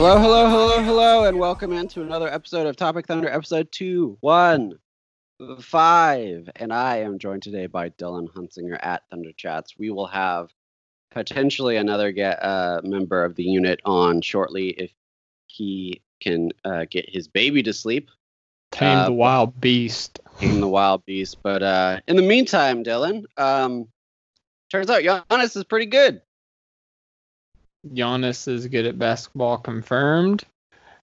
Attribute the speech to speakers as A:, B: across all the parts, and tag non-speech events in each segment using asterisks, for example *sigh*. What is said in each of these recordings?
A: Hello, hello, hello, hello, and welcome into another episode of Topic Thunder, episode two, one, five. And I am joined today by Dylan Hunsinger at Thunder Chats. We will have potentially another get uh, member of the unit on shortly if he can uh, get his baby to sleep.
B: Tame
A: Uh,
B: the wild beast.
A: in the wild beast. But uh, in the meantime, Dylan, um, turns out Giannis is pretty good.
B: Giannis is good at basketball, confirmed.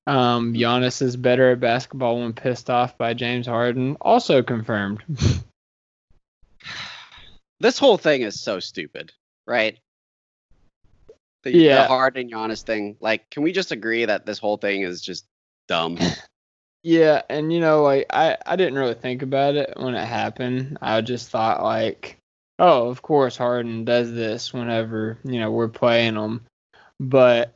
B: Um, Giannis is better at basketball when pissed off by James Harden, also confirmed. *laughs*
A: This whole thing is so stupid, right? The, the
B: Yeah.
A: Harden Giannis thing. Like, can we just agree that this whole thing is just dumb? *laughs*
B: yeah, and you know, like I, I didn't really think about it when it happened. I just thought like, oh, of course Harden does this whenever you know we're playing them, but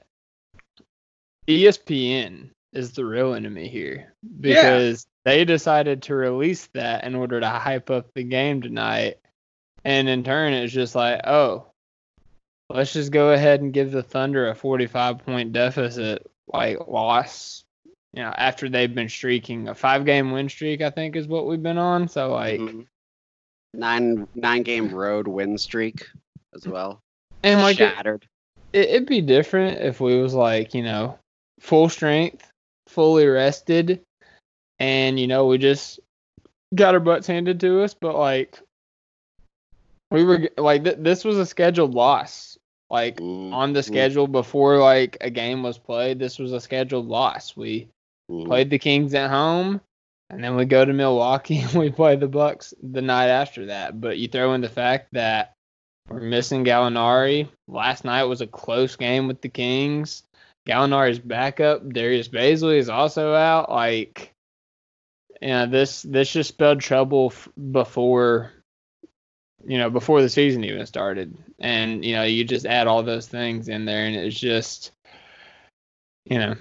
B: ESPN is the real enemy here because they decided to release that in order to hype up the game tonight. And in turn, it's just like, oh, let's just go ahead and give the Thunder a 45 point deficit, like loss, you know, after they've been streaking a five game win streak, I think is what we've been on. So, like,
A: Mhm. Nine nine game road win streak as well.
B: and like,
A: Shattered.
B: it, it'd be different if we was like, you know, full strength, fully rested, and, you know, we just got our butts handed to us, but like, we were like, th- this was a scheduled loss. Like,
A: Mm,
B: on the schedule before like a game was played. This was a scheduled loss. We
A: mm.
B: played the Kings at home, and then we go to Milwaukee *laughs* and we play the Bucks the night after that. But you throw in the fact that we're missing Gallinari. Last night was a close game with the Kings. Gallinari's backup, Darius Bazley, is also out. Like, you know, this this just spelled trouble f- before you know, before the season even started. And, you know, you just add all those things in there and it's just, you know,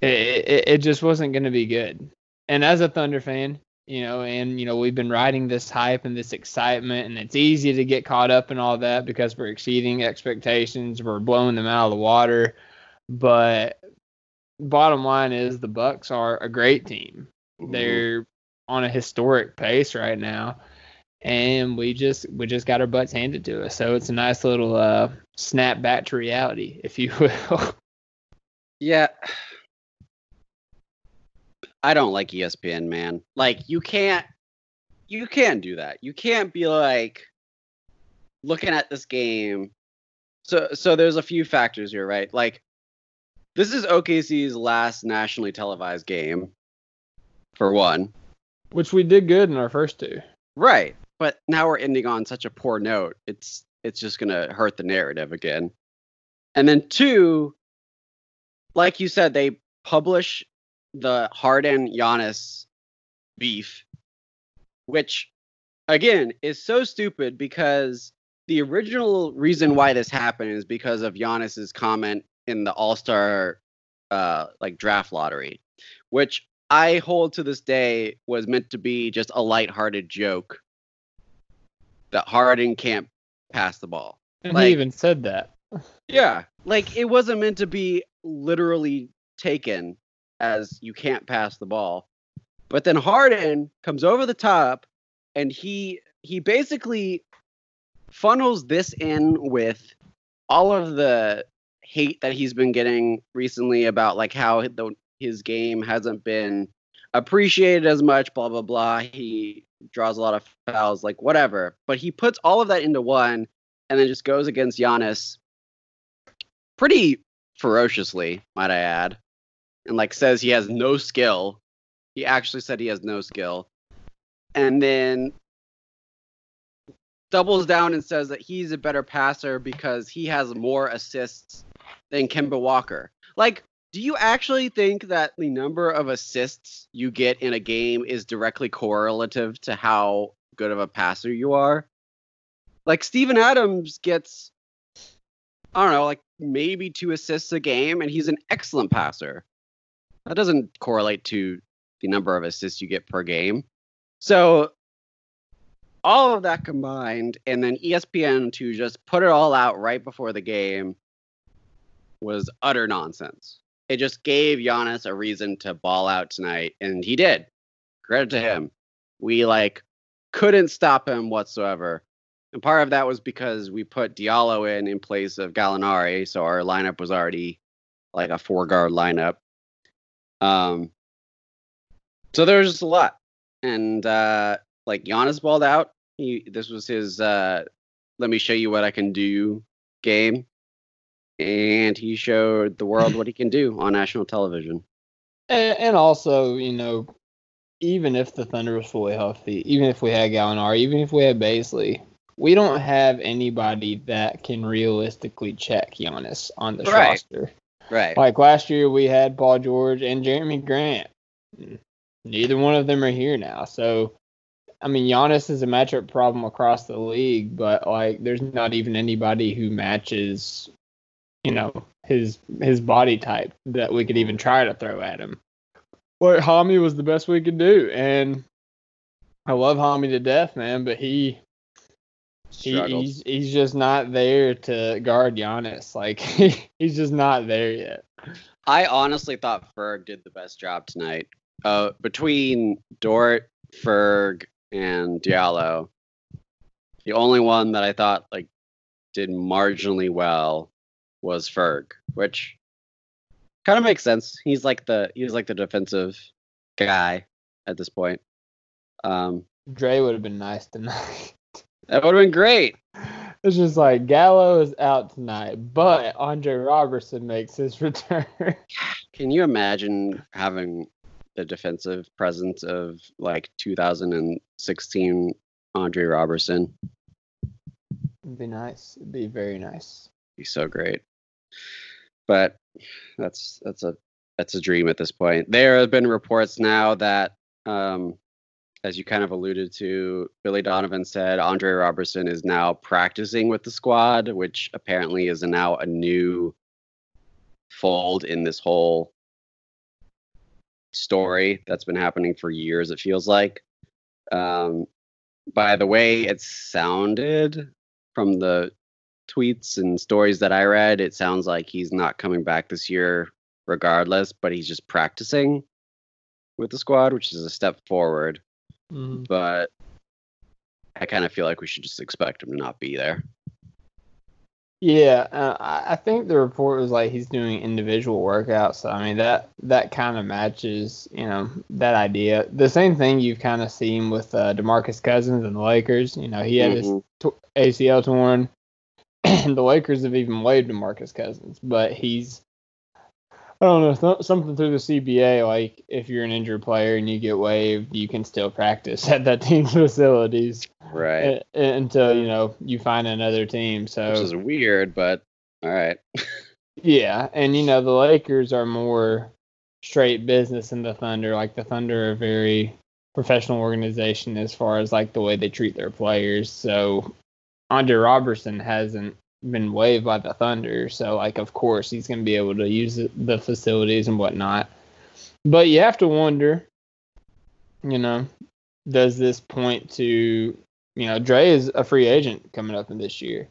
B: it, it, it just wasn't going to be good. And as a Thunder fan, you know, and, you know, we've been riding this hype and this excitement and it's easy to get caught up in all that because we're exceeding expectations. We're blowing them out of the water. But bottom line is the Bucks are a great team.
A: Mhm.
B: They're on a historic pace right now and we just we just got our butts handed to us. So it's a nice little uh, snap back to reality, if you *laughs* will.
A: Yeah. I don't like ESPN, man. Like you can't you can't do that. You can't be like looking at this game. So so there's a few factors here, right? Like this is OKC's last nationally televised game for one.
B: Which we did good in our first two.
A: Right. But now we're ending on such a poor note. It's it's just gonna hurt the narrative again. And then two, like you said, they publish the Harden Giannis beef, which again is so stupid because the original reason why this happened is because of Giannis's comment in the All Star uh, like draft lottery, which I hold to this day was meant to be just a lighthearted joke that Harden can't pass the ball.
B: And
A: Like-
B: he even said that.
A: Yeah, like it wasn't meant to be literally taken as you can't pass the ball. But then Harden comes over the top and he he basically funnels this in with all of the hate that he's been getting recently about like how the, his game hasn't been appreciated as much, blah blah blah. He draws a lot of fouls, like whatever. But he puts all of that into one, and then just goes against Giannis pretty ferociously, might I add, and like says he has no skill. He actually said he has no skill, and then doubles down and says that he's a better passer because he has more assists than Kemba Walker. Like, do you actually think that the number of assists you get in a game is directly correlative to how good of a passer you are? Like Steven Adams gets I don't know, like maybe two assists a game and he's an excellent passer. That doesn't correlate to the number of assists you get per game. So all of that combined and then ESPN to just put it all out right before the game was utter nonsense. It just gave Giannis a reason to ball out tonight, and he did. Credit to him. We like couldn't stop him whatsoever. And part of that was because we put Diallo in in place of Gallinari, so our lineup was already like a four guard lineup. Um, so there was just a lot, and uh, like Giannis balled out. He this was his uh, let me show you what I can do game, and he showed the world what he can do on national television. *laughs*
B: And, and also, you know, even if the Thunder was fully healthy, even if we had Gallinari, even if we had Bazley, we don't have anybody that can realistically check Giannis on the
A: Right.
B: roster.
A: Right.
B: Like last year, we had Paul George and Jerami Grant. Neither one of them are here now. So, I mean, Giannis is a matchup problem across the league, but like, there's not even anybody who matches, you know, his his body type that we could even try to throw at him. But Hami was the best we could do, and I love Hami to death, man. But he he, he's he's just not there to guard Giannis. *laughs* Like he's just not there yet.
A: I honestly thought Ferg did the best job tonight. Uh, between Dort, Ferg, and Diallo, the only one that I thought like did marginally well was Ferg, which kind of makes sense. He's like the he's like the defensive guy at this point. Um,
B: Dre would have been nice tonight. *laughs*
A: that would have been great.
B: It's just like Gallo is out tonight, but Andre Robertson makes his *laughs* return.
A: Can you imagine having the defensive presence of like 2016 Andre Robertson?
B: It'd be nice. It'd be very nice.
A: He's so great. But that's that's a that's a dream at this point. There have been reports now that um as you kind of alluded to, Billy Donovan said Andre Robertson is now practicing with the squad, which apparently is now a new fold in this whole story that's been happening for years, it feels like. Um, by the way it sounded from the tweets and stories that I read, it sounds like he's not coming back this year regardless, but he's just practicing with the squad, which is a step forward. But I kind of feel like we should just expect him to not be there.
B: Yeah, uh, I think the report was like he's doing individual workouts. So I mean that that kind of matches, you know, that idea. The same thing you've kind of seen with uh, Demarcus Cousins and the Lakers. You know, he had his
A: Mhm.
B: t- ACL torn, *clears throat* and the Lakers have even waived Demarcus Cousins, but he's I don't know th- something through the CBA. Like if you're an injured player and you get waived, you can still practice *laughs* at that team's facilities
A: Right.
B: uh, until you know you find another team. So
A: Which is weird, but all right.
B: yeah, and you know the Lakers are more straight business than the Thunder. Like the Thunder are very professional organization as far as like the way they treat their players. So Andre Robertson hasn't been waived by the Thunder, so like of course he's gonna be able to use the- the facilities and whatnot. But you have to wonder, you know, does this point to you know Dre is a free agent coming up in this year.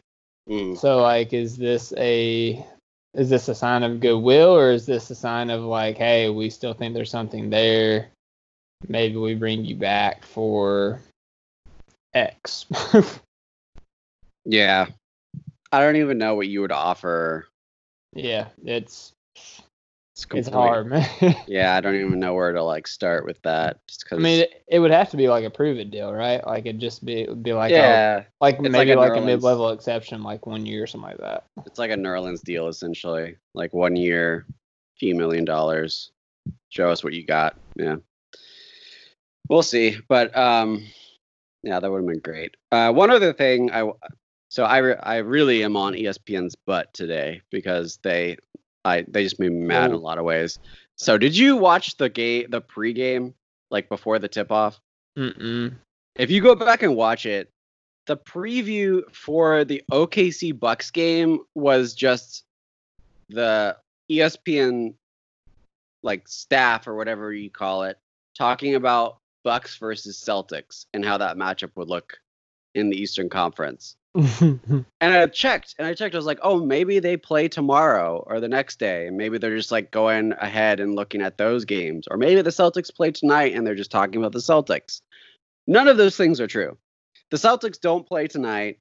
A: Mm.
B: So like, is this a is this a sign of goodwill or is this a sign of like, hey, we still think there's something there? Maybe we bring you back for X. *laughs*
A: Yeah. I don't even know what you would offer.
B: Yeah, it's
A: It's,
B: it's hard, man. *laughs*
A: Yeah, I don't even know where to like start with that. Just
B: cause
A: I
B: mean, it, it would have to be like a prove it deal, right? Like it'd just be it would be like a,
A: yeah,
B: like
A: It's like
B: maybe
A: a
B: like, a mid level exception, like one year or something like that.
A: it's like a New Orleans deal essentially. Like one year, few million dollars. Show us what you got. Yeah. We'll see, but um, yeah, that would have been great. Uh, one other thing, I so I re- I really am on ESPN's butt today because they I they just made me mad in a lot of ways. So did you watch the game the pregame like before the tip off?
B: Mm-mm.
A: if you go back and watch it, the preview for the OKC Bucks game was just the ESPN like staff or whatever you call it talking about Bucks versus Celtics and how that matchup would look in the Eastern Conference. *laughs* And I checked and I checked. I was like, oh, maybe they play tomorrow or the next day. And maybe they're just like going ahead and looking at those games. Or maybe the Celtics play tonight and they're just talking about the Celtics. None of those things are true. The Celtics don't play tonight.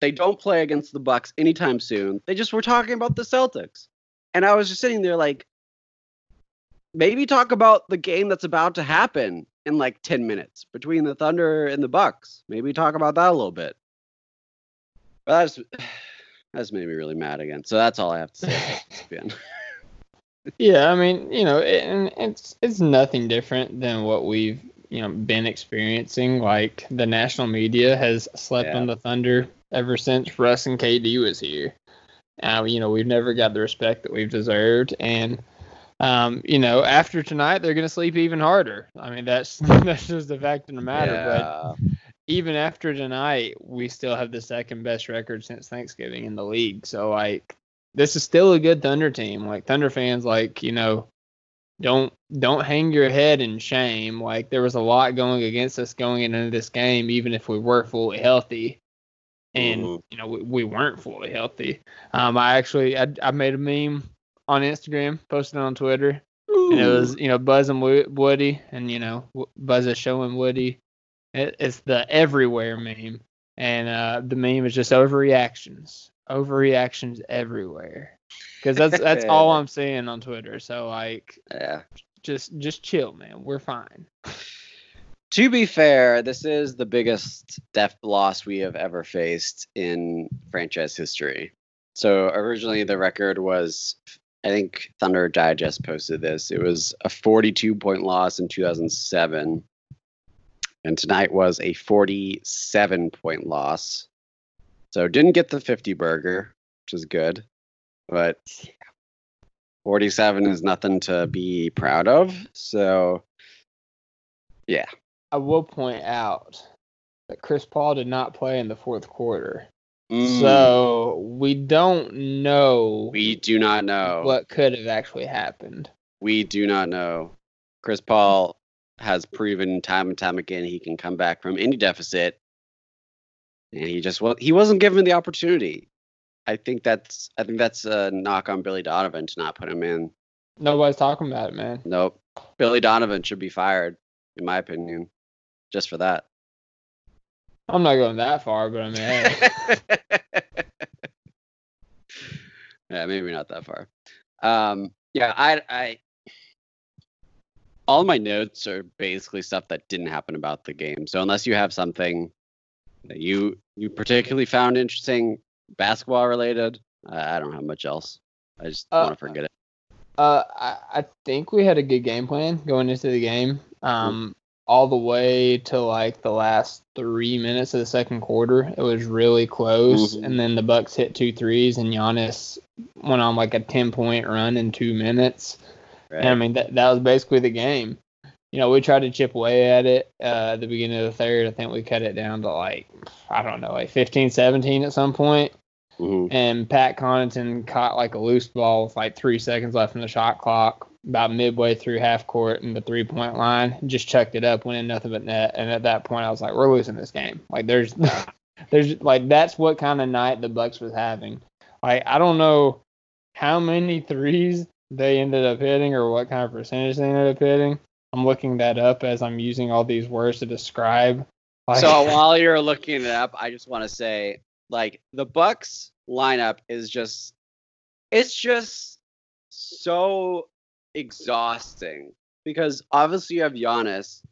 A: They don't play against the Bucks anytime soon. They just were talking about the Celtics. And I was just sitting there like, maybe talk about the game that's about to happen in like 10 minutes between the Thunder and the Bucks. Maybe talk about that a little bit. But that's *sighs* that's made me really mad again. So that's all I have to say. *laughs*
B: Yeah, I mean, you know, it, and it's it's nothing different than what we've you know been experiencing. Like the national media has slept
A: Yeah.
B: on the Thunder ever since Russ and KD was here. Uh, you know, we've never got the respect that we've deserved, and um, you know, after tonight, they're gonna sleep even harder. I mean, that's *laughs* that's just the fact of the matter. But
A: Yeah.
B: Even after tonight, we still have the second best record since Thanksgiving in the league. So like this is still a good Thunder team. Like Thunder fans like, you know, don't don't hang your head in shame. Like there was a lot going against us going into this game even if we were fully healthy. And you know, we, we weren't fully healthy. Um I actually I, I made a meme on Instagram, posted it on Twitter, and it was you know Buzz and Woody, and you know Buzz is showing Woody. It, it's the everywhere meme, and uh, the meme is just overreactions, overreactions everywhere, because that's that's *laughs* all I'm seeing on Twitter. So like,
A: yeah.
B: just just chill, man. We're fine.
A: To be fair, this is the biggest def loss we have ever faced in franchise history. So originally the record was I think Thunder Digest posted this. It was a 42 point loss in 2007. And tonight was a 47 point loss. So didn't get the 50 burger, which is good. But 47 is nothing to be proud of. So yeah.
B: I will point out that Chris Paul did not play in the fourth quarter,
A: mm,
B: so we don't know
A: we do not know.
B: what could have actually happened.
A: We do not know. Chris Paul has proven time and time again he can come back from any deficit, and he just well, he wasn't given the opportunity. I think that's I think that's a knock on Billy Donovan to not put him in.
B: Nobody's talking about it, man.
A: Nope, Billy Donovan should be fired, in my opinion, just for that.
B: I'm not going that far, but I mean, hey. *laughs*
A: yeah, maybe not that far. Um, yeah, I, I, all my notes are basically stuff that didn't happen about the game. So unless you have something that you you particularly found interesting, basketball related, I I don't have much else. I just
B: Uh,
A: want to forget it.
B: Uh, I, I think we had a good game plan going into the game. Um, all the way to like the last three minutes of the second quarter, it was really close.
A: Mhm.
B: And then the Bucks hit two threes, and Giannis went on like a ten point run in two minutes.
A: Right?
B: And I mean that that was basically the game. You know, we tried to chip away at it uh, at the beginning of the third. I think we cut it down to like I don't know, like 15, 17 at some point
A: Mhm.
B: and Pat Connaughton caught like a loose ball with like three seconds left in the shot clock, about midway through half court and the three point line, just chucked it up, went in nothing but net. And at that point, I was like, we're losing this game. Like there's, *laughs* there's like that's what kind of night the Bucks was having. Like I don't know how many threes they ended up hitting or what kind of percentage they ended up hitting. I'm looking that up as I'm using all these words to describe. Like,
A: So *laughs* while you're looking it up, I just want to say Like the Bucks lineup is just it's just so exhausting because obviously you have Giannis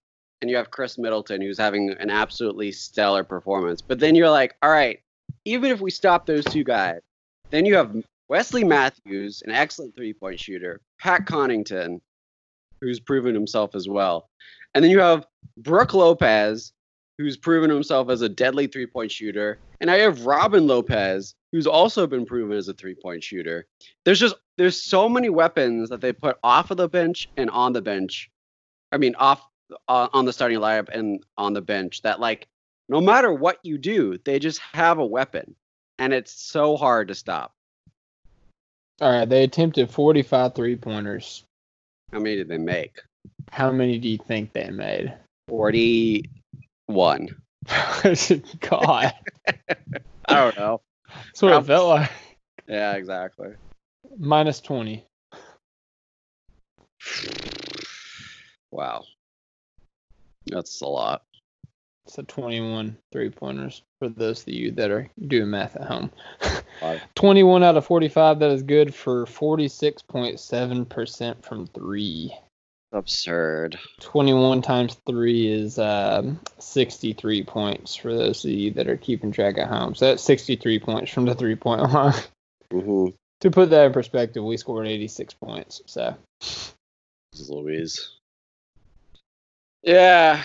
A: and you have Khris Middleton who's having an absolutely stellar performance. But then you're like, all right, even if we stop those two guys, then you have Wesley Matthews, an excellent three-point shooter, Pat Connaughton, who's proven himself as well. And then you have Brook Lopez, who's proven himself as a deadly three-point shooter, and I have Robin Lopez, who's also been proven as a three-point shooter. There's just there's so many weapons that they put off of the bench and on the bench. I mean, off uh, on the starting lineup and on the bench that like no matter what you do, they just have a weapon, and it's so hard to stop.
B: All right, they attempted 45 three pointers.
A: How many did they make?
B: How many do you think they made?
A: Forty-one. *laughs*
B: God, *laughs*
A: I don't know.
B: that's what it felt like.
A: Yeah, exactly.
B: Minus 20.
A: Wow. That's a lot.
B: So 21 three pointers for those of you that are doing math at home. *laughs* 21 out of 45. That is good for 46.7% from three.
A: Absurd.
B: 21 times three is um, 63 points for those of you that are keeping track at home. So that's 63 points from the three point *laughs* line.
A: Mm-hmm.
B: to put that in perspective, we scored 86 points. So
A: This is Louise. Yeah.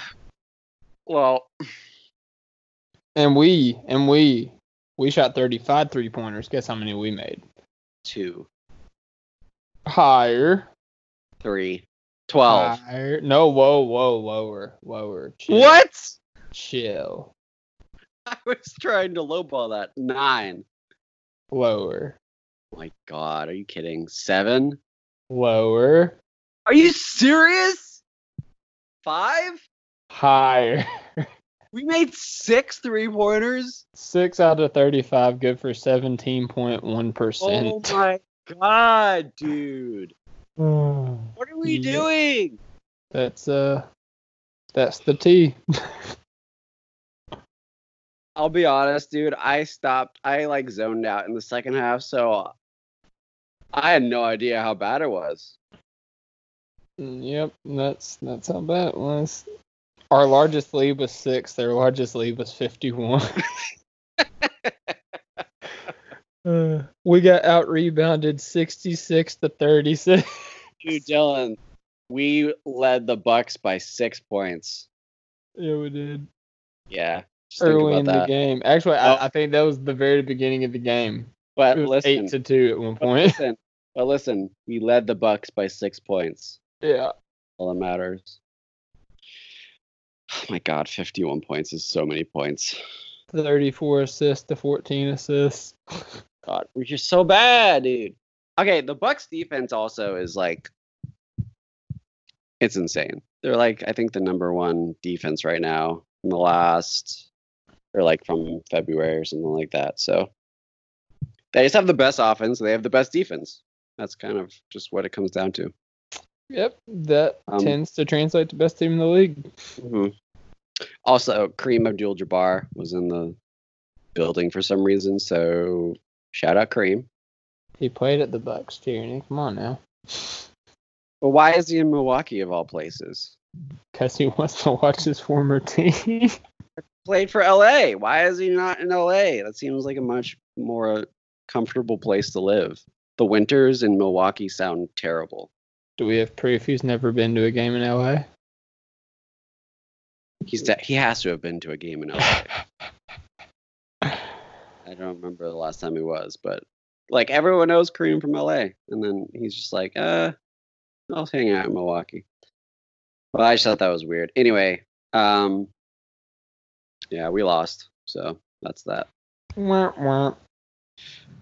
A: Well,
B: and we and we we shot 35 three pointers. Guess how many we made?
A: two,
B: Higher.
A: three, twelve.
B: Higher. No, whoa, whoa, lower, lower. Chill,
A: What?
B: Chill. *laughs*
A: I was trying to lowball that. Nine.
B: Lower.
A: My God, are you kidding? Seven?
B: Lower.
A: Are you serious? Five?
B: Higher. *laughs*
A: We made six three pointers?
B: Six out of 35, good for 17.1%.
A: Oh my God, dude. What are we
B: Yeah.
A: doing?
B: That's uh, that's the T. *laughs*
A: I'll be honest, dude. I stopped. I like zoned out in the second half, so I had no idea how bad it was.
B: yep, that's that's how bad it was. Our largest lead was six. Their largest lead was 51. Uh, *laughs* we got out rebounded 66 to 36.
A: Dude, Dylan, we led the Bucks by six points.
B: yeah, we did.
A: Yeah,
B: Early in the game. Actually,
A: Oh.
B: I, I think that was the very beginning of the game.
A: But
B: It was
A: listen,
B: eight to two at one
A: but
B: point.
A: listen, but listen, we led the Bucks by six points. *laughs*
B: yeah.
A: All that matters. Oh my God, fifty-one points is so many points.
B: 34 assists to 14 assists. *laughs*
A: God, we're just so bad, dude. Okay, the Bucks defense also is like it's insane. They're like I think the number one defense right now in the last or like from February or something like that. So they just have the best offense, they have the best defense. That's kind of just what it comes down to.
B: Yep, that
A: Um,
B: tends to translate to best team in the league.
A: Mhm. Also, Kareem Abdul-Jabbar was in the building for some reason, so shout out Kareem.
B: He played at the Bucks, Tierney. Come on now.
A: But why is he in Milwaukee of all places?
B: Because he wants to watch his former team. *laughs*
A: played for LA. Why is he not in LA? That seems like a much more comfortable place to live. The winters in Milwaukee sound terrible.
B: Do we have proof he's never been to a game in LA?
A: He's de- he has to have been to a game in LA. *laughs* I don't remember the last time he was, but like everyone knows Kareem from LA, and then he's just like, uh, I'll hang out in Milwaukee. Well, I just thought that was weird. Anyway, um, yeah, we lost, so that's that.
B: Wah, wah.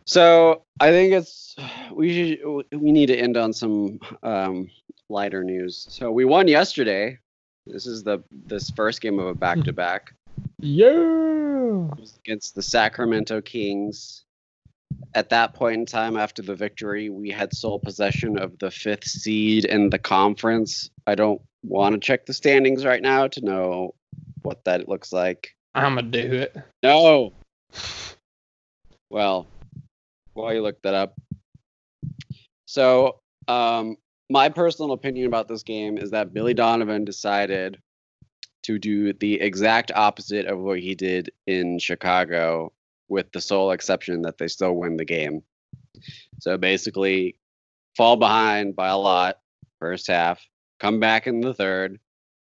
A: So I think it's we should we need to end on some um, lighter news. So we won yesterday. This is the this first game of a back to back
B: Yeah.
A: against the Sacramento Kings. At that point in time, after the victory, we had sole possession of the fifth seed in the conference. I don't want to check the standings right now to know what that looks like.
B: I'ma do it.
A: No, Well, while you look that up, so um, my personal opinion about this game is that Billy Donovan decided to do the exact opposite of what he did in Chicago, with the sole exception that they still win the game. So basically, fall behind by a lot first half, come back in the third,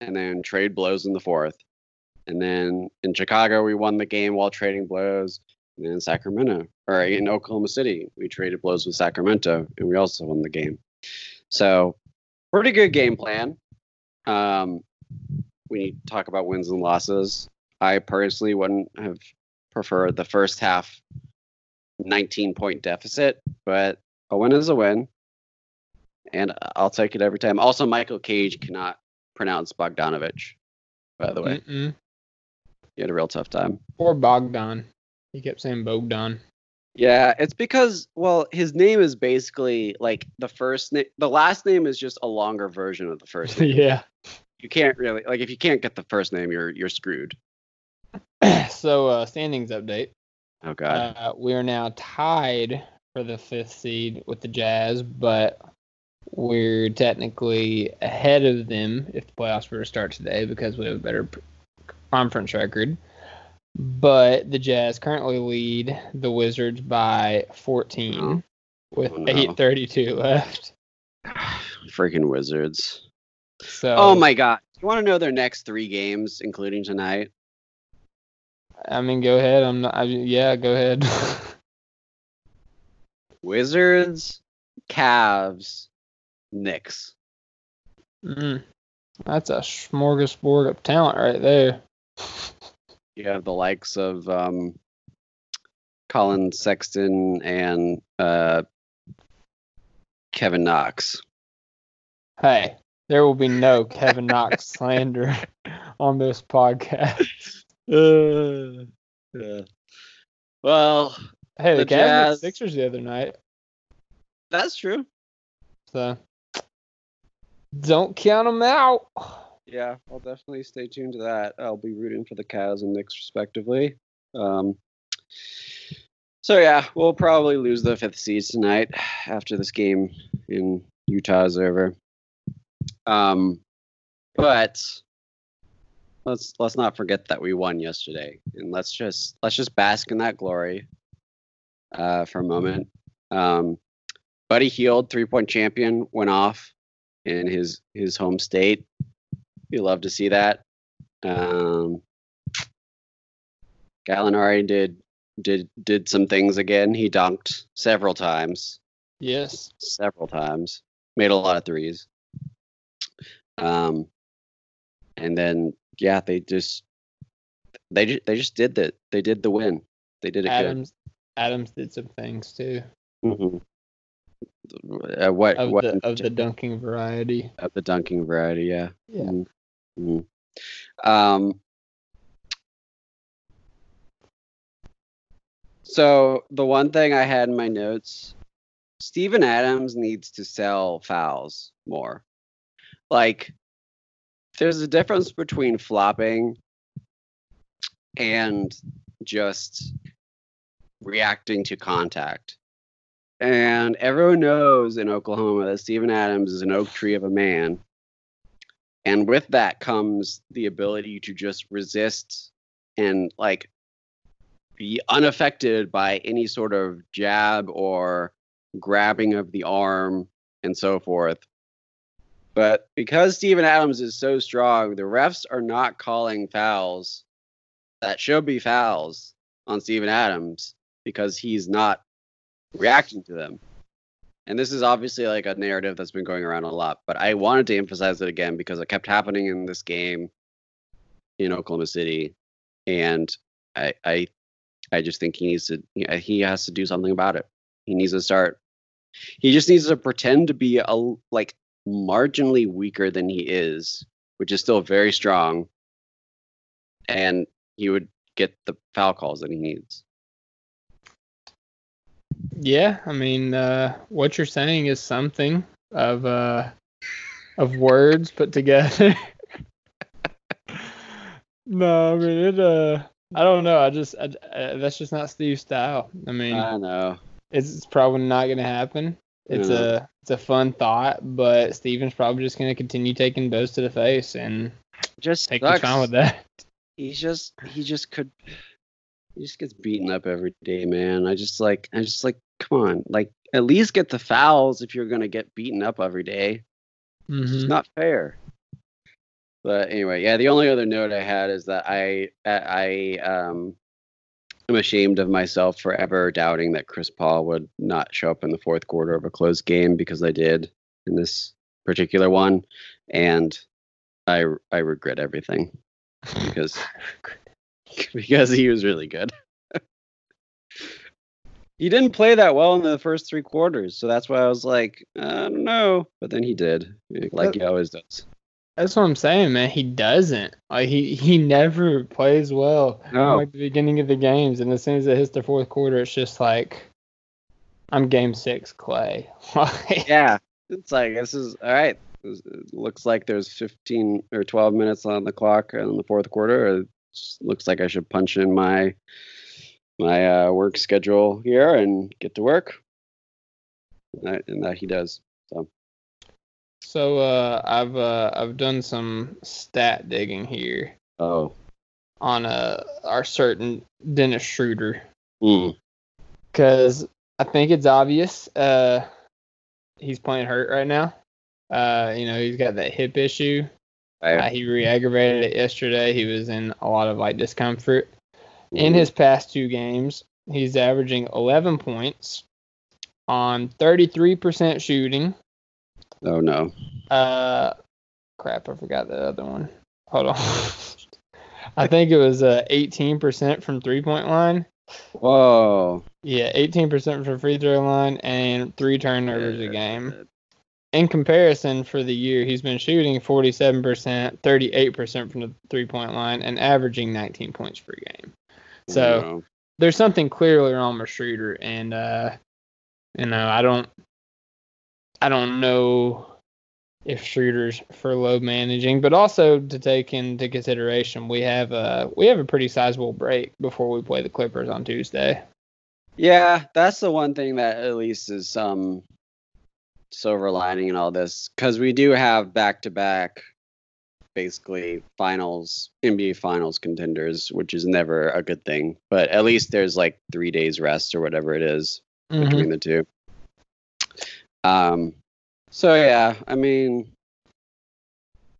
A: and then trade blows in the fourth. And then in Chicago, we won the game while trading blows. In Sacramento, or in Oklahoma City, we traded blows with Sacramento, and we also won the game. So, pretty good game plan. Um, when you talk about wins and losses, I personally wouldn't have preferred the first half 19 point deficit, but a win is a win. And I'll take it every time. Also, Michael Cage cannot pronounce Bogdanovich, by the way.
B: Mm-mm.
A: He had a real tough time.
B: Or Bogdan. He kept saying Bogdan.
A: Yeah, it's because well, his name is basically like the first name. The last name is just a longer version of the first *laughs* name.
B: yeah.
A: You can't really like if you can't get the first name, you're you're screwed. *clears throat*
B: so uh, standings update.
A: Oh god.
B: Uh, we are now tied for the fifth seed with the Jazz, but we're technically ahead of them if the playoffs were to start today because we have a better conference record. But the Jazz currently lead the Wizards by 14
A: Oh.
B: with
A: Oh, no.
B: 8:32 left. *sighs*
A: Freaking Wizards.
B: So
A: Oh my god. You want to know their next three games, including tonight?
B: I mean, go ahead. I'm not. I, yeah, go ahead. *laughs*
A: Wizards, Cavs, Knicks.
B: mm, that's a smorgasbord of talent right there. *laughs*
A: You have the likes of um, Collin Sexton and uh, Kevin Knox.
B: Hey, there will be no Kevin Knox *laughs* slander on this podcast.
A: Uh, *laughs* yeah. Well,
B: Hey, the,
A: The
B: Cavs beat
A: Jazz-
B: Sixers the other night,
A: that's true.
B: so don't count them out.
A: Yeah, I'll definitely stay tuned to that. I'll be rooting for the Cavs and Knicks respectively. Um, so yeah, we'll probably lose the fifth seed tonight after this game in Utah is over. Um, but let's let's not forget that we won yesterday, and let's just let's just bask in that glory uh, for a moment. Um, Buddy Hield, three point champion, went off in his his home state. We love to see that. Um, Gallinari did did did some things again. He dunked several times,
B: Yes,
A: several times. Made a lot of threes. Um, and then yeah, they just they just they just did that. They did the win. They did it
B: Adams. Adams did some things too
A: good. hmm Uh, what
B: of
A: what
B: the of the *laughs* dunking variety.
A: of the dunking variety? Yeah.
B: Yeah.
A: Mhm. Mhm. Um, so the one thing I had in my notes, Steven Adams needs to sell fouls more. Like, there's a difference between flopping and just reacting to contact. And everyone knows in Oklahoma that Steven Adams is an oak tree of a man. And with that comes the ability to just resist and like be unaffected by any sort of jab or grabbing of the arm and so forth. But because Steven Adams is so strong, the refs are not calling fouls that should be fouls on Steven Adams because he's not reacting to them. And this is obviously like a narrative that's been going around a lot, but I wanted to emphasize it again because it kept happening in this game in Oklahoma City, and I I I just think he needs to he uh, has to do something about it. He needs to start. He just needs to pretend to be a like marginally weaker than he is, which is still very strong, and he would get the foul calls that he needs.
B: Yeah, I mean, uh, what you're saying is something of uh, of words put together. *laughs* no, I mean it. Uh, I don't know. I just I, uh, that's just not Steve's style. I mean,
A: I know.
B: it's, it's probably not going to happen. It's
A: Yeah.
B: a it's a fun thought, but Steven's probably just going to continue taking bows to the face and
A: Just
B: take what's
A: sucks.
B: wrong with that.
A: He's just he just could he just gets beaten up every day, man. I just like I just like come on, like at least get the fouls if you're gonna get beaten up every day. It's just
B: Mhm.
A: not fair. But anyway, yeah. The only other note I had is that I I um I'm ashamed of myself for ever doubting that Chris Paul would not show up in the fourth quarter of a close game because I did in this particular one, and I I regret everything because *laughs* *laughs* because he was really good. He didn't play that well in the first three quarters, so that's why I was like, I don't know. But then he did, like he always does.
B: That's what I'm saying, man. He doesn't. Like he he never plays well.
A: No.
B: Like the beginning of the games, and as soon as it hits the fourth quarter, it's just like I'm game six, Klay. *laughs*
A: Yeah, it's like this is all right. It looks like there's 15 or 12 minutes on the clock in the fourth quarter. It looks like I should punch in my my uh, work schedule here and get to work. And that, and that he does. So
B: So uh, I've uh, I've done some stat digging here
A: oh,
B: on uh, our certain Dennis Schroeder
A: mm,
B: because I think it's obvious. Uh, he's playing hurt right now. Uh, you know he's got that hip issue. Uh, he re-aggravated it yesterday. He was in a lot of like discomfort. In his past two games, he's averaging 11 points on 33% shooting.
A: oh no,
B: Uh, crap, I forgot the other one. Hold on. *laughs* I think it was uh 18% from three point line.
A: whoa,
B: Yeah, 18% from free throw line and three turnovers a game. In comparison, for the year, he's been shooting 47%, 38% from the three point line, and averaging 19 points per game. So
A: Wow.
B: there's something clearly wrong with Schroeder, and uh, you know, I don't, I don't know if Schroeder's for load managing, but also to take into consideration, we have a we have a pretty sizable break before we play the Clippers on Tuesday.
A: Yeah, that's the one thing that at least is some silver lining in all this because we do have back to back, basically finals NBA finals contenders, which is never a good thing. But at least there's like three days rest or whatever it is between the two. Um, so yeah, I mean,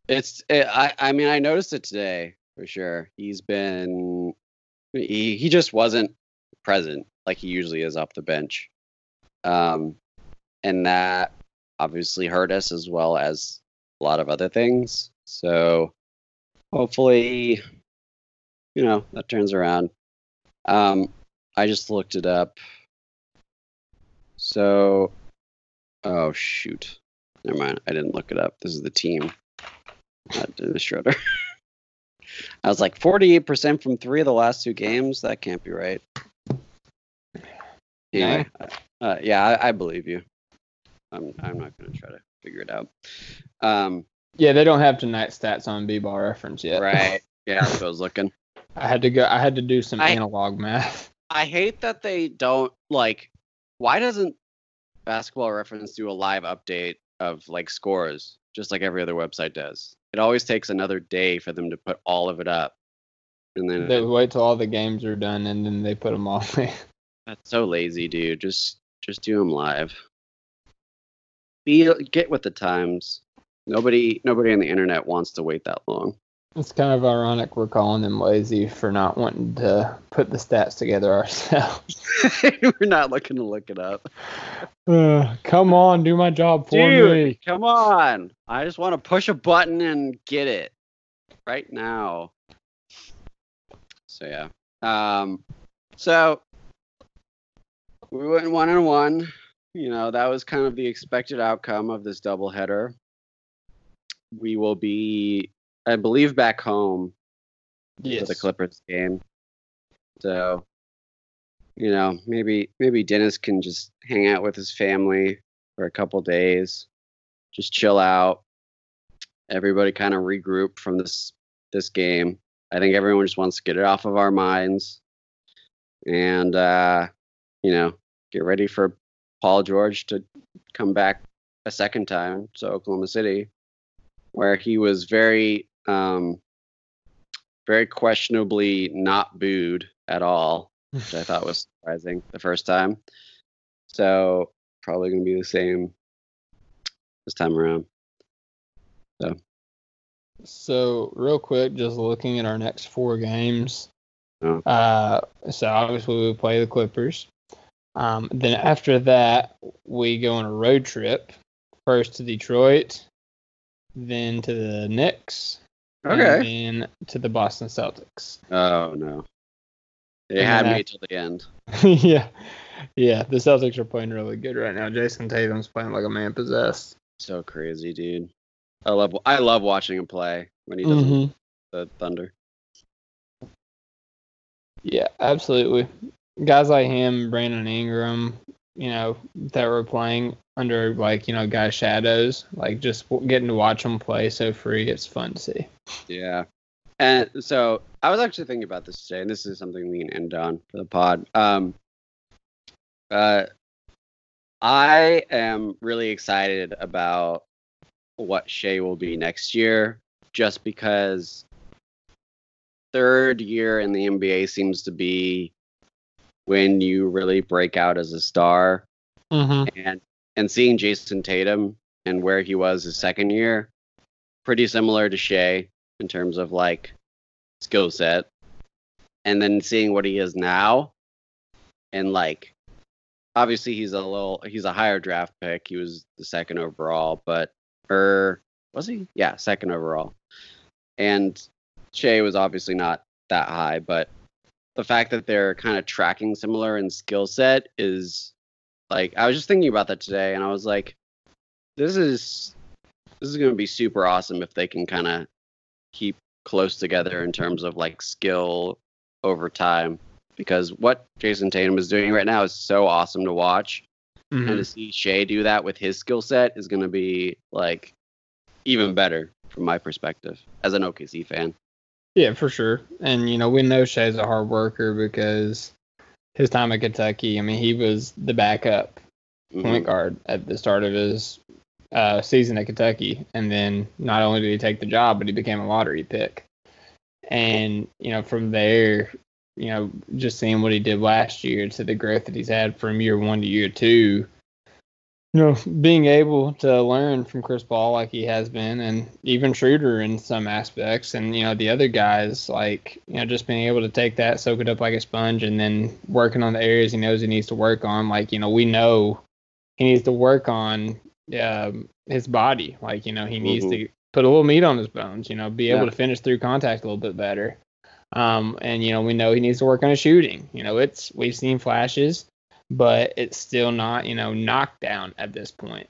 A: it's it, I I mean I noticed it today for sure. He's been he he just wasn't present like he usually is off the bench, um, and that obviously hurt us as well as a lot of other things. So hopefully, you know that turns around. Um, I just looked it up. So, oh shoot, never mind. I didn't look it up. This is the team, not Dennis Schroeder. *laughs* I was like 48% from three of the last two games. That can't be right. Anyway, uh, yeah, I, I believe you. I'm I'm not gonna try to figure it out. Um,
B: Yeah, they don't have tonight stats on B-ball reference yet.
A: right. *laughs* Yeah, that's what I was looking.
B: I had to go. I had to do some
A: I-
B: analog math.
A: I hate that they don't like. Why doesn't Basketball Reference do a live update of like scores, just like every other website does? It always takes another day for them to put all of it up, and then
B: They wait till all the games are done and then they put them all *laughs* in.
A: that's so lazy, dude. Just just do them live. Be get with the times. Nobody nobody on the internet wants to wait that long.
B: It's kind of ironic we're calling them lazy for not wanting to put the stats together ourselves. *laughs*
A: We're not looking to look it up.
B: Uh, come on, do my job for
A: Dude,
B: me.
A: come on. I just want to push a button and get it right now. So yeah. Um so we went one and one. You know, that was kind of the expected outcome of this doubleheader. We will be I believe back home for
B: Yes.
A: the Clippers game. So, you know, maybe maybe Dennis can just hang out with his family for a couple days, just chill out. Everybody kind of regroup from this this game, I think everyone just wants to get it off of our minds, and uh, you know, get ready for Paul George to come back a second time to Oklahoma City, where he was very, um, very questionably not booed at all, which I thought was *laughs* surprising the first time. So probably going to be the same this time around.
B: So So real quick, just looking at our next four games.
A: Oh.
B: Uh, so obviously we play the Clippers. Um, then after that, we go on a road trip. First to Detroit, then to the Knicks,
A: Okay.
B: and then to the Boston Celtics.
A: Oh no. They
B: And
A: had me
B: I-
A: till the end. *laughs*
B: yeah, yeah. The Celtics are playing really good right now. Jayson Tatum's playing like a man possessed.
A: So crazy, dude. I love I love watching him play when he does
B: Mhm.
A: the Thunder.
B: Yeah, absolutely. Guys like him, Brandon Ingram, you know, that were playing under like you know guys' shadows, like just getting to watch them play so free, it's fun to see.
A: Yeah. And so I was actually thinking about this today, and this is something we can end on for the pod. Um, uh, I am really excited about what Shai will be next year, just because third year in the NBA seems to be when you really break out as a star.
B: Mm-hmm.
A: and and seeing Jayson Tatum and where he was his second year, pretty similar to Shai in terms of like skill set, and then seeing what he is now, and like obviously he's a little he's a higher draft pick. He was the second overall, but or was he? Yeah, second overall, and Shai was obviously not that high, but the fact that they're kind of tracking similar in skill set is like I was just thinking about that today, and I was like, this is this is going to be super awesome if they can kind of keep close together in terms of like skill over time. Because what Jayson Tatum is doing right now is so awesome to watch,
B: Mm-hmm.
A: and to see Shai do that with his skill set is going to be like even better from my perspective as an OKC fan.
B: Yeah, for sure. And you know, we know Shai's a hard worker because his time at Kentucky, I mean, he was the backup
A: Mhm.
B: point guard at the start of his uh, season at Kentucky, and then not only did he take the job, but he became a lottery pick. And you know, from there, you know, just seeing what he did last year to the growth that he's had from year one to year two, you know, being able to learn from Chris Paul like he has been, and even Schroeder in some aspects, and you know, the other guys like you know, just being able to take that, soak it up like a sponge, and then working on the areas he knows he needs to work on. Like you know, we know he needs to work on um, his body. Like you know, he needs to put a little meat on his bones. You know, be able
A: Yeah.
B: to finish through contact a little bit better. Um, and you know, we know he needs to work on his shooting. You know, it's we've seen flashes, but it's still not you know knocked down at this point.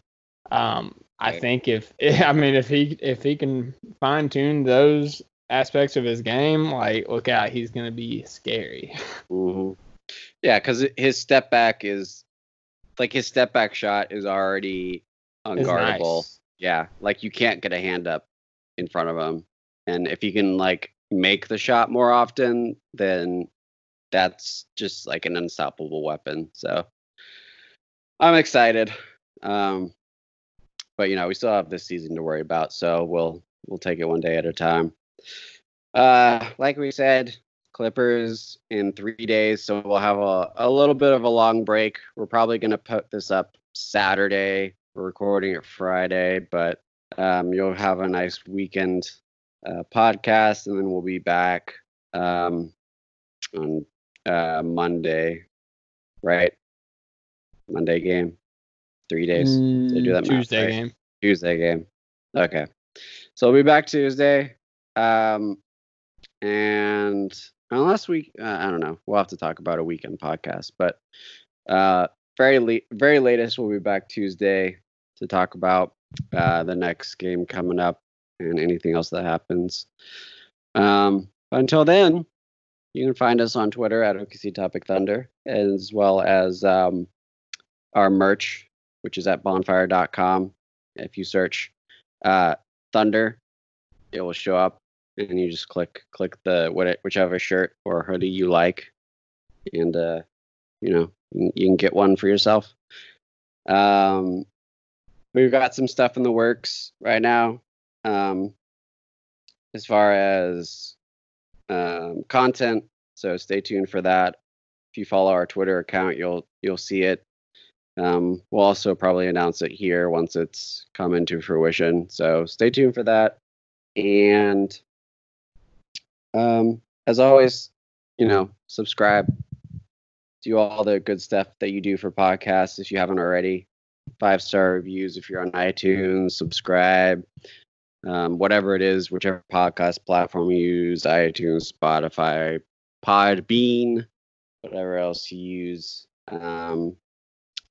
B: Um, I think if *laughs* I mean if he if he can fine tune those aspects of his game, like look out, he's gonna be scary. *laughs*
A: hmm Yeah, because his step back is like his step back shot is already unguardable.
B: nice.
A: Yeah, like you can't get a hand up in front of him, and if he can like make the shot more often, then that's just like an unstoppable weapon. So I'm excited. Um, but you know, we still have this season to worry about, so we'll we'll take it one day at a time. Uh, like we said, Clippers in three days, so we'll have a, a little bit of a long break. We're probably gonna put this up Saturday. We're recording it Friday, but um, you'll have a nice weekend uh, podcast, and then we'll be back um, on uh, Monday, right? Monday game, three days. They do that math,
B: Mm, Tuesday
A: right?
B: game.
A: Tuesday game. Okay. So we'll be back Tuesday. Um, and unless we, uh, I don't know, we'll have to talk about a weekend podcast. But uh, very late, very latest, we'll be back Tuesday to talk about uh, the next game coming up and anything else that happens. Um, but until then, you can find us on Twitter at OKC Topic Thunder, as well as um, our merch, which is at bonfire.com. If you search uh, Thunder, it will show up. and you just click click the what whichever shirt or hoodie you like, and uh, you know you, you can get one for yourself. Um, we've got some stuff in the works right now. Um, as far as um, content, so stay tuned for that. If you follow our Twitter account, you'll you'll see it. Um, we'll also probably announce it here once it's come into fruition. So stay tuned for that. And um, as always, you know, subscribe, do all the good stuff that you do for podcasts if you haven't already. Five star reviews if you're on iTunes, subscribe, um, whatever it is, whichever podcast platform you use, iTunes, Spotify, Podbean, whatever else you use. Um,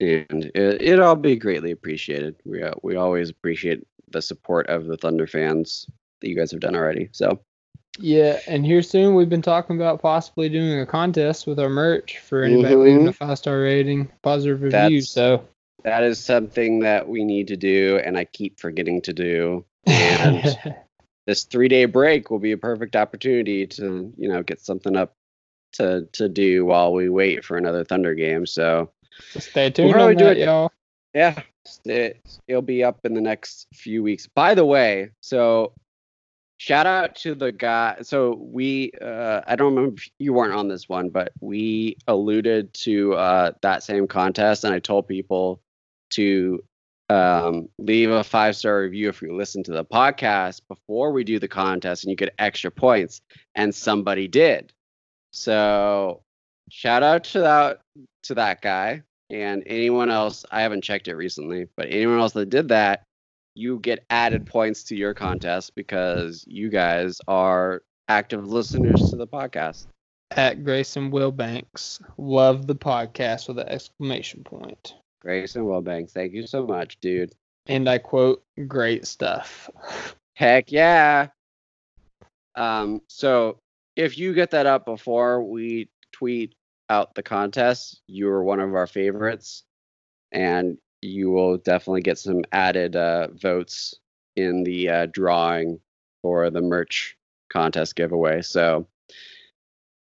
A: and it, it'll all be greatly appreciated. We uh, we always appreciate the support of the Thunder fans that you guys have done already. So
B: yeah, and here soon we've been talking about possibly doing a contest with our merch for anybody mm-hmm. leaving a five star rating, positive review. So
A: that is something that we need to do, and I keep forgetting to do. And *laughs* this three day break will be a perfect opportunity to you know get something up to to do while we wait for another Thunder game. So,
B: stay tuned we'll on that, it, y'all.
A: Yeah, it, it'll be up in the next few weeks. By the way, so shout out to the guy so we uh, i don't remember if you weren't on this one but we alluded to uh, that same contest and i told people to um, leave a five star review if you listen to the podcast before we do the contest and you get extra points and somebody did so shout out to that to that guy and anyone else i haven't checked it recently but anyone else that did that you get added points to your contest because you guys are active listeners to the podcast.
B: At Grayson Wilbanks, love the podcast with an exclamation point.
A: Grayson Wilbanks, thank you so much, dude.
B: And I quote, great stuff. *laughs*
A: Heck yeah. Um, so if you get that up before we tweet out the contest, you are one of our favorites. And you will definitely get some added uh, votes in the uh, drawing for the merch contest giveaway. So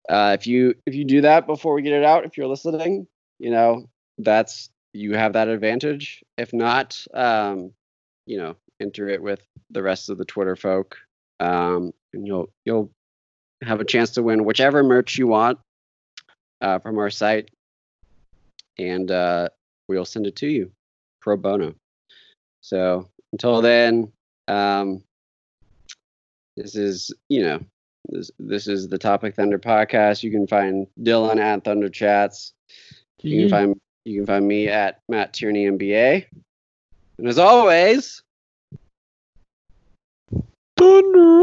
A: uh, if you if you do that before we get it out, if you're listening, you know that's you have that advantage. If not, um, you know, enter it with the rest of the Twitter folk, um, and you'll you'll have a chance to win whichever merch you want uh, from our site. And uh, we'll send it to you pro bono. So until then, um, this is you know this this is the Topic Thunder podcast. You can find Dylan at Thunder Chats. You can find you can find me at Matt Tierney MBA. And as always, Thunder